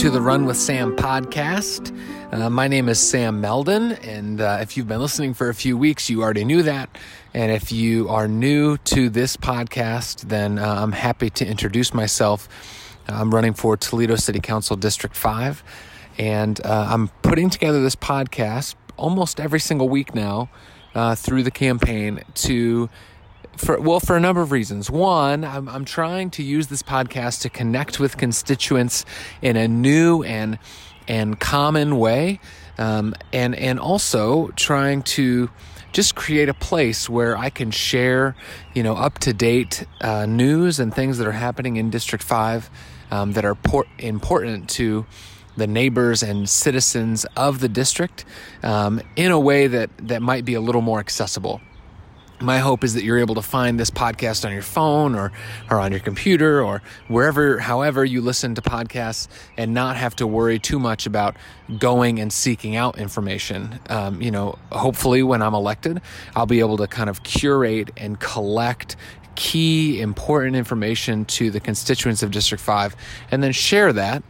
to the Run with Sam podcast. Uh, my name is Sam Melden, and uh, if you've been listening for a few weeks, you already knew that. And if you are new to this podcast, then uh, I'm happy to introduce myself. I'm running for Toledo City Council District 5, and uh, I'm putting together this podcast almost every single week now uh, through the campaign to for well for a number of reasons. One I'm, I'm trying to use this podcast to connect with constituents in a new and and common way um, and and also trying to just create a place where I can share, you know, up to date uh, news and things that are happening in District 5 um, that are por- important to the neighbors and citizens of the district um, in a way that, that might be a little more accessible my hope is that you're able to find this podcast on your phone or, or on your computer or wherever, however you listen to podcasts and not have to worry too much about going and seeking out information. Um, you know, hopefully when I'm elected, I'll be able to kind of curate and collect key important information to the constituents of District 5 and then share that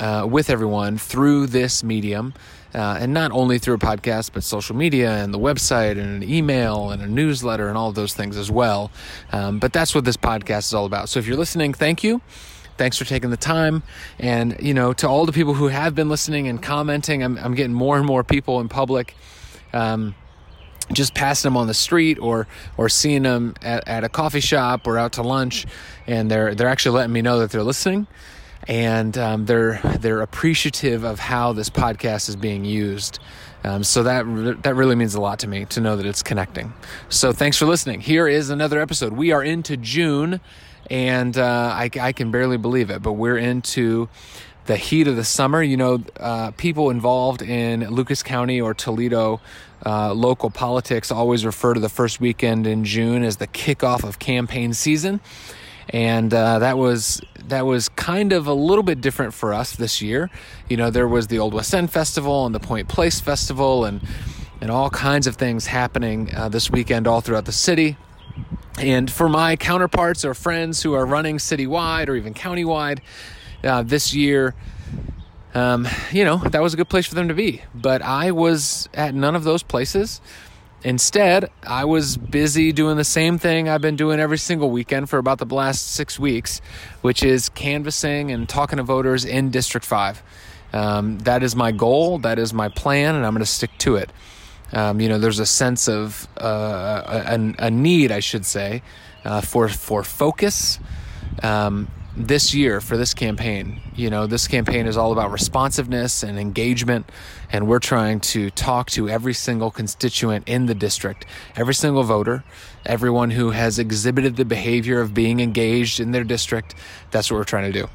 uh, with everyone through this medium uh, and not only through a podcast, but social media and the website and an email and a newsletter and all those things as well. Um, but that's what this podcast is all about. So if you're listening, thank you. Thanks for taking the time. And, you know, to all the people who have been listening and commenting, I'm, I'm getting more and more people in public. Um, just passing them on the street or or seeing them at, at a coffee shop or out to lunch and they're they're actually letting me know that they're listening and um, they're they're appreciative of how this podcast is being used. Um, so that that really means a lot to me to know that it's connecting. So thanks for listening. Here is another episode. We are into June, and uh, I, I can barely believe it, but we're into the heat of the summer. You know, uh, people involved in Lucas County or Toledo uh, local politics always refer to the first weekend in June as the kickoff of campaign season and uh, that was that was kind of a little bit different for us this year. You know, there was the Old West End Festival and the Point Place Festival, and and all kinds of things happening uh, this weekend all throughout the city. And for my counterparts or friends who are running citywide or even countywide uh, this year, um, you know, that was a good place for them to be. But I was at none of those places. Instead, I was busy doing the same thing I've been doing every single weekend for about the last six weeks, which is canvassing and talking to voters in District 5. Um, that is my goal, that is my plan, and I'm going to stick to it. Um, you know, there's a sense of uh, a, a, need, I should say, uh, for for focus. Um, this year for this campaign. You know, this campaign is all about responsiveness and engagement, and we're trying to talk to every single constituent in the district, every single voter, everyone who has exhibited the behavior of being engaged in their district. That's what we're trying to do.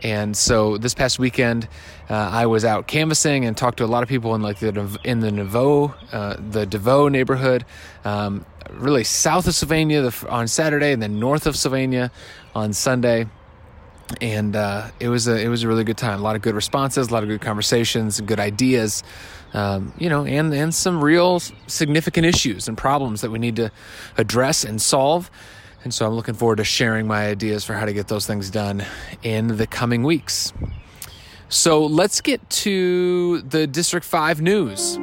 And so this past weekend, uh, I was out canvassing and talked to a lot of people in like the in the Nauvoo, uh, the DeVeaux neighborhood, um, really south of Sylvania on Saturday, and then north of Sylvania on Sunday and uh, it was a it was a really good time. A lot of good responses, a lot of good conversations, good ideas, um, you know, and and some real significant issues and problems that we need to address and solve. And so I'm looking forward to sharing my ideas for how to get those things done in the coming weeks. So let's get to the District 5 news.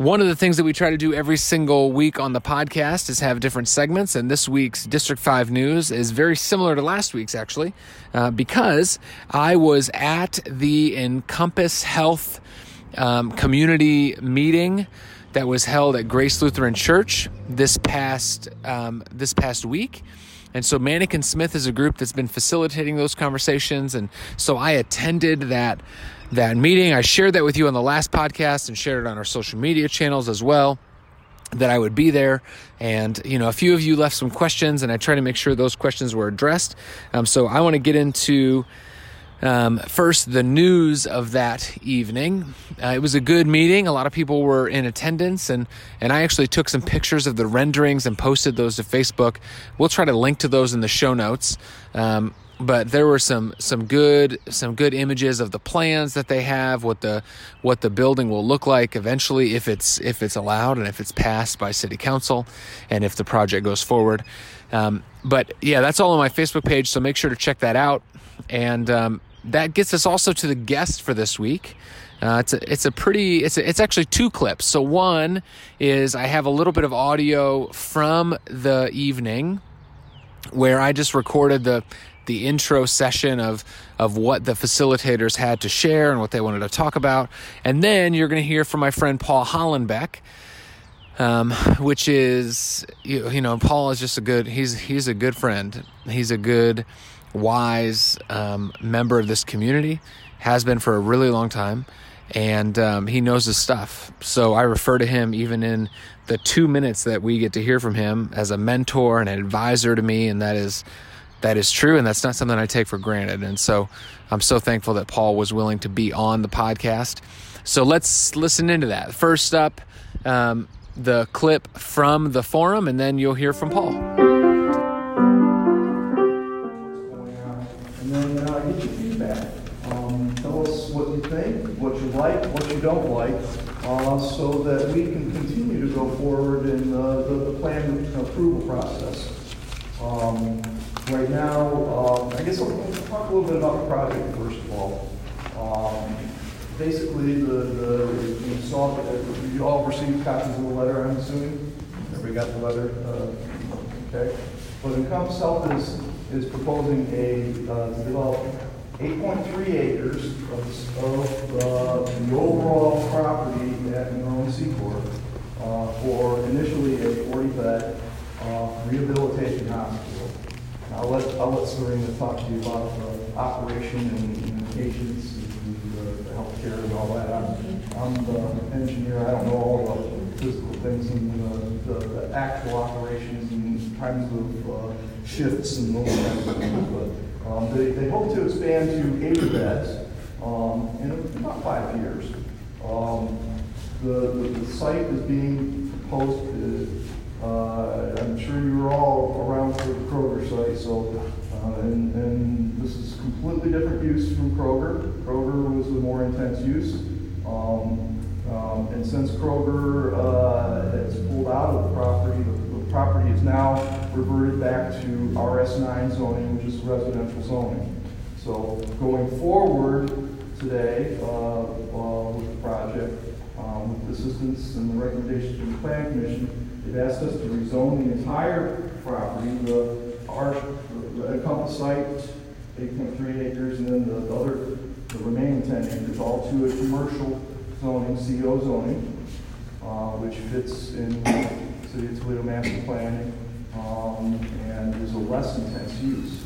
One of the things that we try to do every single week on the podcast is have different segments, and this week's District 5 news is very similar to last week's, actually, uh, because I was at the Encompass Health um, community meeting that was held at Grace Lutheran Church this past um, this past week. And so Mannik Smith is a group that's been facilitating those conversations. And so I attended that that meeting. I shared that with you on the last podcast and shared it on our social media channels as well that I would be there. And, you know, a few of you left some questions and I tried to make sure those questions were addressed. Um, so I want to get into um, first the news of that evening. Uh, it was a good meeting. A lot of people were in attendance and, and I actually took some pictures of the renderings and posted those to Facebook. We'll try to link to those in the show notes. Um, but there were some some good some good images of the plans that they have what the what the building will look like eventually if it's if it's allowed and if it's passed by city council and if the project goes forward um, but yeah that's all on my facebook page so make sure to check that out and um, that gets us also to the guest for this week uh, it's a, it's a pretty it's a, it's actually two clips. So one is I have a little bit of audio from the evening where I just recorded the the intro session of of what the facilitators had to share and what they wanted to talk about. And then you're going to hear from my friend Paul Hollenbeck, um, which is you, you, know Paul is just a good he's he's a good friend. He's a good, wise um, member of this community. Has been for a really long time. And um, he knows his stuff. So I refer to him even in the two minutes that we get to hear from him as a mentor and an advisor to me. And that is that is true and that's not something I take for granted. And so I'm so thankful that Paul was willing to be on the podcast. So let's listen into that. First up, um, the clip from the forum, and then you'll hear from Paul. Don't like, uh, so that we can continue to go forward in uh, the, the plan approval process. Um, right now, um, I guess I'll, talk a little bit about the project first of all. Um, basically, the, the, you saw that you all received copies of the letter, I'm assuming? Everybody got the letter? Uh, okay. But Encompass Health is, is proposing a, uh, to develop 8.3 acres of, of uh, the overall property at Monroe Secor uh, for initially a 40-bed uh, rehabilitation hospital. I'll let, I'll let Serena talk to you about the operation and and patients and the the healthcare and all that. I'm, I'm the engineer, I don't know all the physical things and the, the- the actual operations and kinds of uh, shifts and those kinds of things. But um, they, they hope to expand to 80 beds um, in about five years. Um, The, the the site is being proposed, uh, I'm sure you were all around for the Kroger site, so, uh, and, and this is completely different use from Kroger. Kroger was the more intense use. Um, um, and since Kroger, uh, has pulled out of the property, the, the property is now reverted back to RS nine zoning, which is residential zoning. So going forward today, uh, uh, with the project, um, with the assistance and the recommendations from the plan commission, They've asked us to rezone the entire property, the, our, the site, eight point three acres, and then the other, the remaining ten acres, all to a commercial zoning, CO zoning, uh, which fits in City of Toledo master planning, less intense use.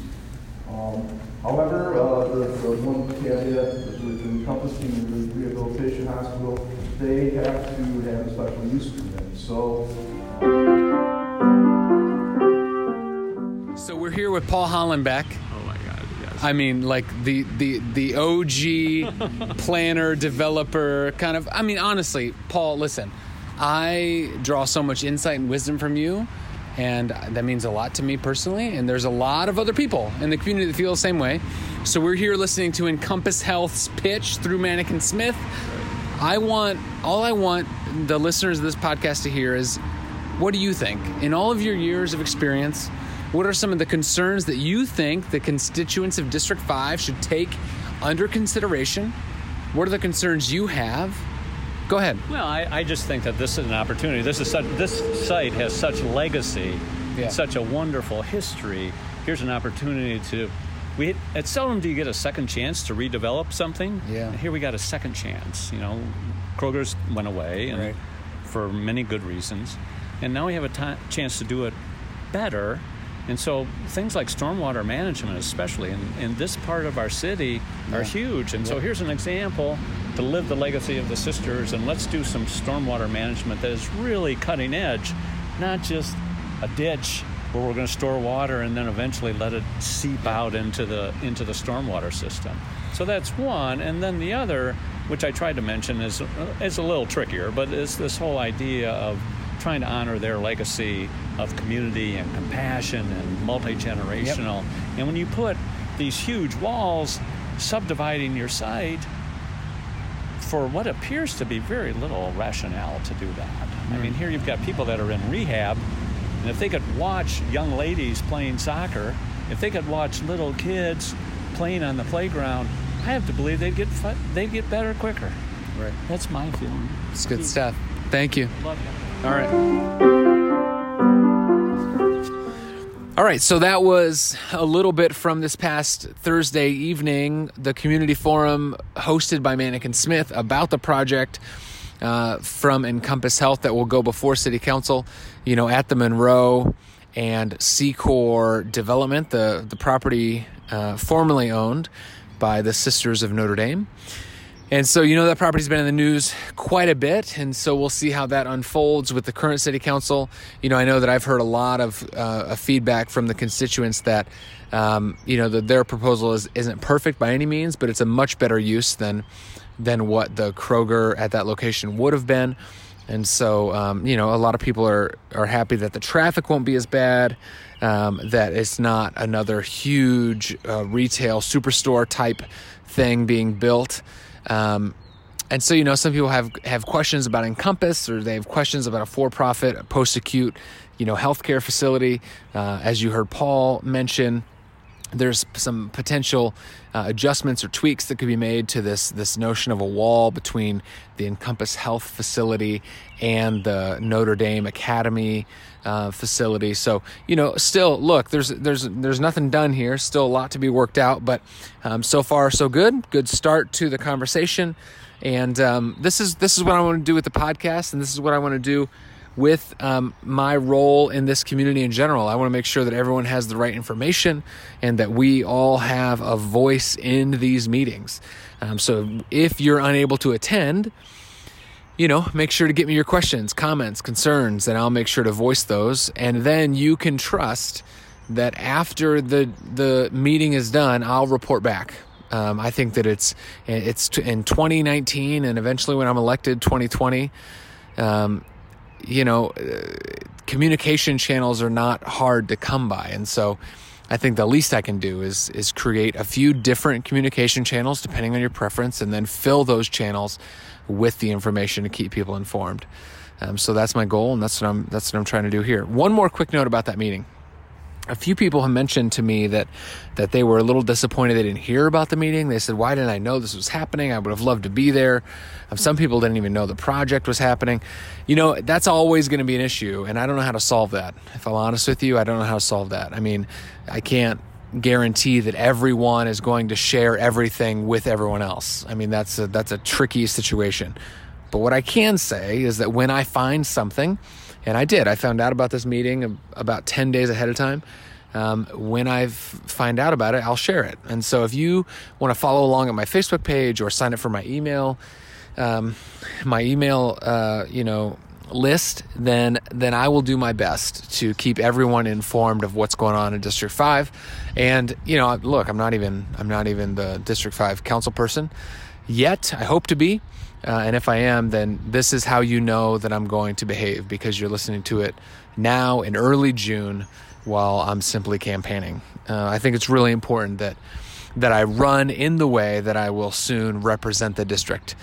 Um, However, uh, the, the one caveat with encompassing the rehabilitation hospital, they have to have a special use permit. So so we're here with Paul Hollenbeck. Oh my God! I mean, like the the the OG planner, developer, kind of. I mean, honestly, Paul, listen, I draw so much insight and wisdom from you, and that means a lot to me personally. And there's a lot of other people in the community that feel the same way. So we're here listening to Encompass Health's pitch through Mannik Smith. I want all I want the listeners of this podcast to hear is what do you think? In all of your years of experience, what are some of the concerns that you think the constituents of District 5 should take under consideration? What are the concerns you have? Go ahead. Well, I, I just think that this is an opportunity. This is such, this site has such legacy, Yeah. such a wonderful history. Here's an opportunity to. We it's seldom do you get a second chance to redevelop something. Yeah. And here we got a second chance. You know, Kroger's went away, and Right. for many good reasons, and now we have a ti chance to do it better. And so things like stormwater management, especially in, in this part of our city, are Yeah. huge. And so here's an example to live the legacy of the sisters, and let's do some stormwater management that is really cutting edge, not just a ditch where we're going to store water and then eventually let it seep out into the into the stormwater system. So that's one, and then the other, which I tried to mention, is uh, is a little trickier, but it's this whole idea of trying to honor their legacy of community and compassion and multi generational. And when you put these huge walls subdividing your site for what appears to be very little rationale to do that. I mean, hmm. here you've got people that are in rehab, and if they could watch young ladies playing soccer, if they could watch little kids playing on the playground, I have to believe they'd get they'd get better quicker. Right. That's my feeling. It's good stuff. Thank you. Love you. All right. All right, so that was a little bit from this past Thursday evening, the community forum hosted by Mannik Smith about the project uh, from Encompass Health that will go before City Council, you know, at the Monroe and Secor development, the, the property uh, formerly owned by the Sisters of Notre Dame. And so, you know, that property's been in the news quite a bit. And so we'll see how that unfolds with the current city council. You know, I know that I've heard a lot of, uh, feedback from the constituents that, um, you know, that their proposal is, isn't perfect by any means, but it's a much better use than, than what the Kroger at that location would have been. And so, um, you know, a lot of people are, are happy that the traffic won't be as bad, um, that it's not another huge uh, retail superstore type thing being built. Um, and so, you know, some people have, have questions about Encompass or they have questions about a for profit, post acute, you know, healthcare facility. Uh, as you heard Paul mention, there's some potential uh, adjustments or tweaks that could be made to this this notion of a wall between the Encompass Health facility and the Notre Dame Academy uh, facility. So you know, still look, there's there's there's nothing done here. Still a lot to be worked out, but um, so far so good. Good start to the conversation, and um, this is this is what I want to do with the podcast, and this is what I want to do with um, my role in this community in general. I want to make sure that everyone has the right information and that we all have a voice in these meetings. Um, so if you're unable to attend, you know, make sure to get me your questions, comments, concerns, and I'll make sure to voice those. And then you can trust that after the the meeting is done, I'll report back. Um, I think that it's it's in 2019 and eventually when I'm elected 2020. Um, you know, uh, communication channels are not hard to come by, and so I think the least I can do is is create a few different communication channels depending on your preference, and then fill those channels with the information to keep people informed. Um, so that's my goal, and that's what I'm that's what I'm trying to do here. One more quick note about that meeting a few people have mentioned to me that that they were a little disappointed they didn't hear about the meeting. They said, "Why didn't I know this was happening? I would have loved to be there." Um, some people didn't even know the project was happening. You know, that's always going to be an issue, and I don't know how to solve that. If I'm honest with you, I don't know how to solve that. I mean, I can't guarantee that everyone is going to share everything with everyone else. I mean, that's a, that's a tricky situation. But what I can say is that when I find something and I did. I found out about this meeting about 10 days ahead of time. Um, when I find out about it, I'll share it. And so if you want to follow along at my Facebook page or sign up for my email, um, my email, uh, you know, list, then then I will do my best to keep everyone informed of what's going on in District Five. And you know, look, I'm not even I'm not even the District Five council person yet. I hope to be. Uh, and if I am, then this is how you know that I'm going to behave because you're listening to it now in early June while I'm simply campaigning. Uh, I think it's really important that that I run in the way that I will soon represent the district.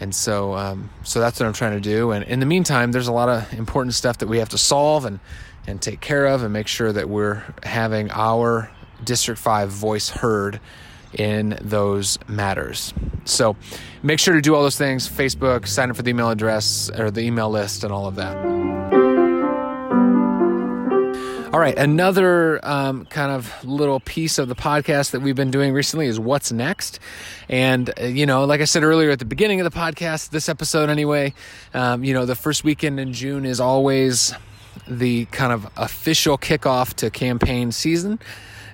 And so, um, so that's what I'm trying to do. And in the meantime, there's a lot of important stuff that we have to solve and and take care of, and make sure that we're having our District Five voice heard in those matters. So make sure to do all those things Facebook, sign up for the email address or the email list, and all of that. All right, another um, kind of little piece of the podcast that we've been doing recently is what's next. And, uh, you know, like I said earlier at the beginning of the podcast, this episode anyway, um, you know, the first weekend in June is always the kind of official kickoff to campaign season.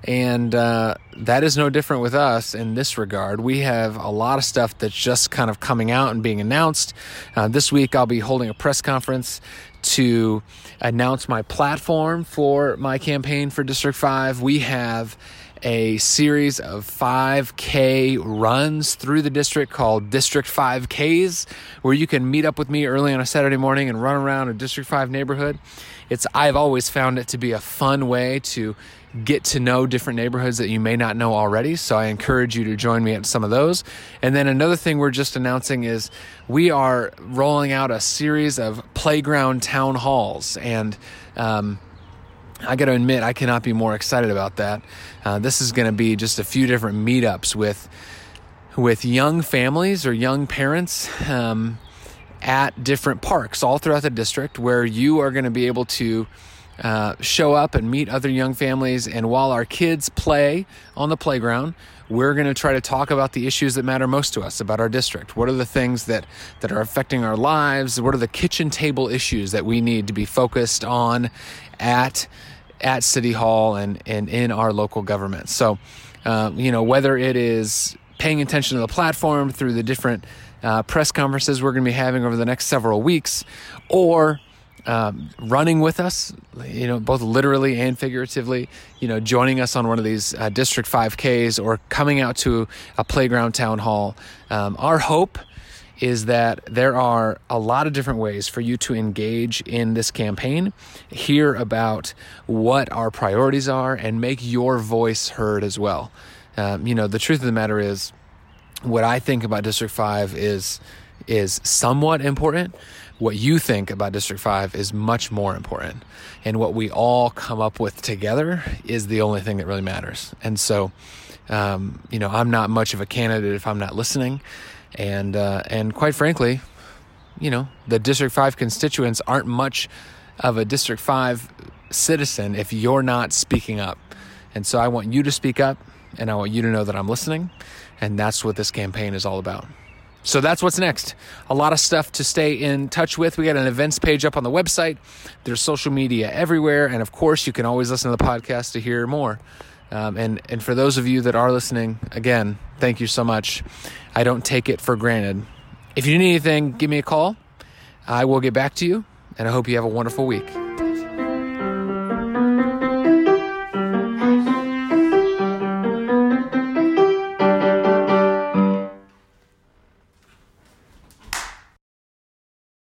And uh, that is no different with us in this regard. We have a lot of stuff that's just kind of coming out and being announced. Uh, this week, I'll be holding a press conference to announce my platform for my campaign for District 5. We have a series of 5K runs through the district called District 5Ks, where you can meet up with me early on a Saturday morning and run around a District 5 neighborhood. It's I've always found it to be a fun way to get to know different neighborhoods that you may not know already. So I encourage you to join me at some of those. And then another thing we're just announcing is we are rolling out a series of playground town halls. And um, I got to admit, I cannot be more excited about that. Uh, this is going to be just a few different meetups with with young families or young parents. Um, at different parks all throughout the district where you are going to be able to uh, show up and meet other young families. And while our kids play on the playground, we're going to try to talk about the issues that matter most to us about our district. What are the things that, that are affecting our lives? What are the kitchen table issues that we need to be focused on at, at City Hall and, and in our local government? So, uh, you know, whether it is paying attention to the platform through the different uh, press conferences we're going to be having over the next several weeks, or um, running with us, you know, both literally and figuratively, you know, joining us on one of these uh, District 5Ks or coming out to a playground town hall. Um, our hope is that there are a lot of different ways for you to engage in this campaign, hear about what our priorities are, and make your voice heard as well. Um, you know, the truth of the matter is, what I think about District 5 is is somewhat important what you think about District 5 is much more important. And what we all come up with together is the only thing that really matters. And so, um, you know, I'm not much of a candidate if I'm not listening. And, uh, and quite frankly, you know, the District 5 constituents aren't much of a District 5 citizen if you're not speaking up. And so I want you to speak up and I want you to know that I'm listening. And that's what this campaign is all about. So that's what's next. A lot of stuff to stay in touch with. We got an events page up on the website. There's social media everywhere, and of course, you can always listen to the podcast to hear more. Um, and and for those of you that are listening, again, thank you so much. I don't take it for granted. If you need anything, give me a call. I will get back to you, and I hope you have a wonderful week.